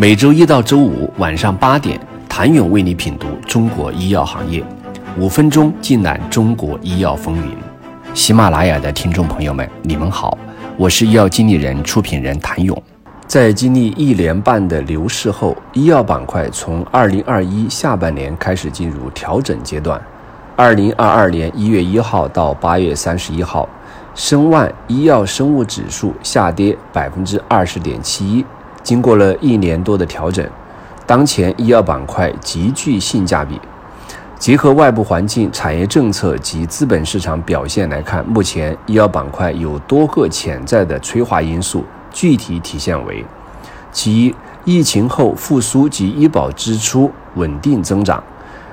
每周一到周五晚上八点，谭勇为你品读中国医药行业，五分钟尽览中国医药风云。喜马拉雅的听众朋友们，你们好，我是医药经理人、出品人谭勇。在经历一年半的牛市后，医药板块从二零二一下半年开始进入调整阶段。二零二二年一月一号到八月三十一号，申万医药生物指数下跌百分之二十点七一。经过了一年多的调整，当前医药板块极具性价比。结合外部环境、产业政策及资本市场表现来看，目前医药板块有多个潜在的催化因素，具体体现为：其一，疫情后复苏及医保支出稳定增长。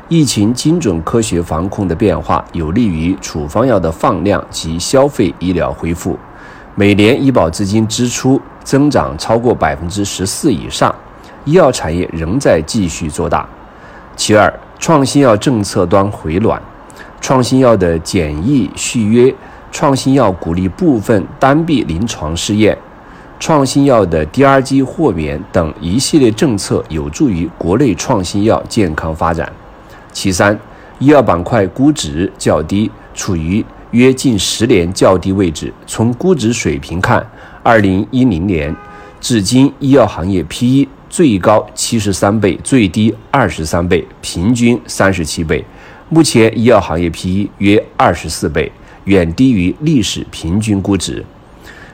疫情精准科学防控的变化，有利于处方药的放量及消费医疗恢复。每年医保资金支出增长超过百分之十四以上，医药产业仍在继续做大。其二，创新药政策端回暖，创新药的简易续约，创新药鼓励部分单臂临床试验，创新药的 DRG 豁免等一系列政策，有助于国内创新药健康发展。其三，医药板块估值较低，处于约近十年较低位置。从估值水平看，二零一零年至今，医药行业 P/E 最高七十三倍，最低二十三倍，平均三十七倍。目前，医药行业 P/E 约二十四倍，远低于历史平均估值。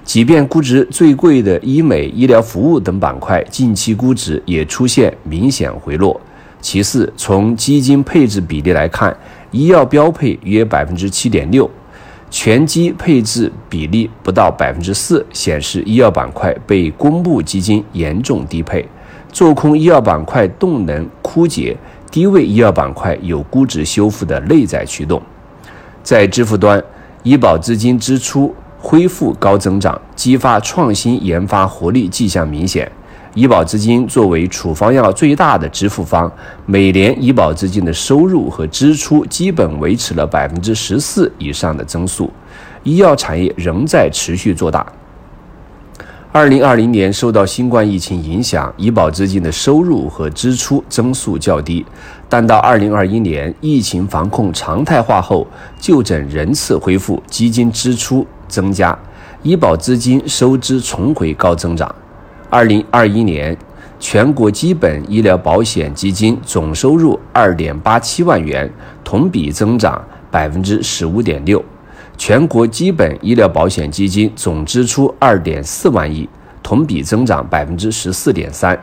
即便估值最贵的医美、医疗服务等板块，近期估值也出现明显回落。其次，从基金配置比例来看，医药标配约百分之七点六，全基配置比例不到百分之四，显示医药板块被公募基金严重低配，做空医药板块动能枯竭，低位医药板块有估值修复的内在驱动。在支付端，医保资金支出恢复高增长，激发创新研发活力迹象明显。医保资金作为处方药最大的支付方，每年医保资金的收入和支出基本维持了百分之十四以上的增速，医药产业仍在持续做大。二零二零年受到新冠疫情影响，医保资金的收入和支出增速较低，但到二零二一年疫情防控常态化后，就诊人次恢复，基金支出增加，医保资金收支重回高增长。二零二一年，全国基本医疗保险基金总收入二点八七万元，同比增长百分之十五点六；全国基本医疗保险基金总支出二点四万亿，同比增长百分之十四点三。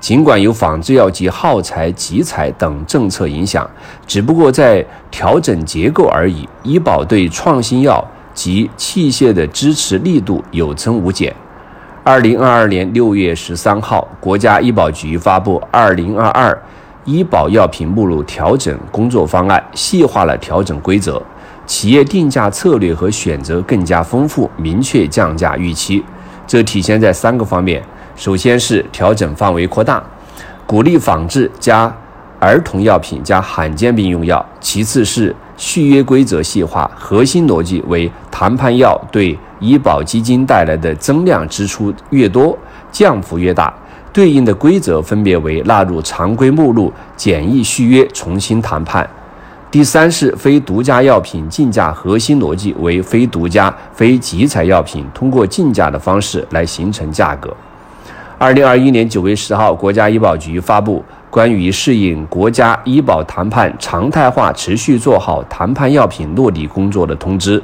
尽管有仿制药及耗材集采等政策影响，只不过在调整结构而已。医保对创新药及器械的支持力度有增无减。二零二二年六月十三号，国家医保局发布《二零二二医保药品目录调整工作方案》，细化了调整规则，企业定价策略和选择更加丰富，明确降价预期。这体现在三个方面：首先是调整范围扩大，鼓励仿制加儿童药品加罕见病用药；其次是续约规则细化，核心逻辑为谈判药对。医保基金带来的增量支出越多，降幅越大，对应的规则分别为纳入常规目录、简易续约、重新谈判。第三是非独家药品竞价核心逻辑为非独家、非集采药品通过竞价的方式来形成价格。二零二一年九月十号，国家医保局发布关于适应国家医保谈判常态化、持续做好谈判药品落地工作的通知。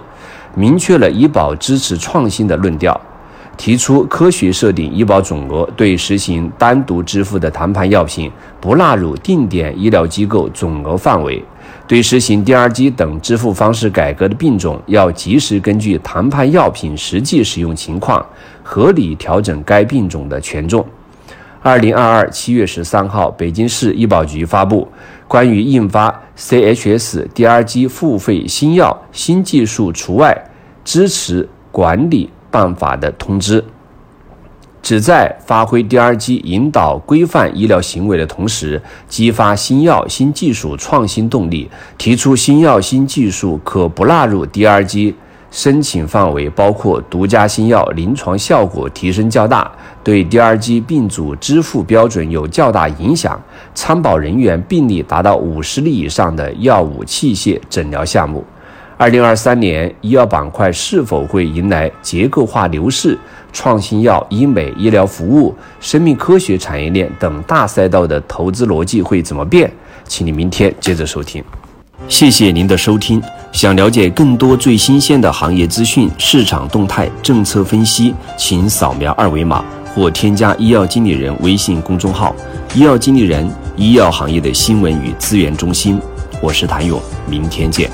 明确了医保支持创新的论调，提出科学设定医保总额，对实行单独支付的谈判药品不纳入定点医疗机构总额范围；对实行 DRG 等支付方式改革的病种，要及时根据谈判药品实际使用情况，合理调整该病种的权重。二零二二七月十三号，北京市医保局发布关于印发 CHS DRG 付费新药新技术除外。支持管理办法的通知，旨在发挥 DRG 引导规范医疗行为的同时，激发新药新技术创新动力。提出新药新技术可不纳入 DRG 申请范围，包括独家新药临床效果提升较大。对 DRG 病组支付标准有较大影响，参保人员病例达到五十例以上的药物器械诊疗项目。二零二三年医药板块是否会迎来结构化牛市？创新药、医美、医疗服务、生命科学产业链等大赛道的投资逻辑会怎么变？请你明天接着收听。谢谢您的收听。想了解更多最新鲜的行业资讯、市场动态、政策分析，请扫描二维码或添加医药经理人微信公众号“医药经理人”，医药行业的新闻与资源中心。我是谭勇，明天见。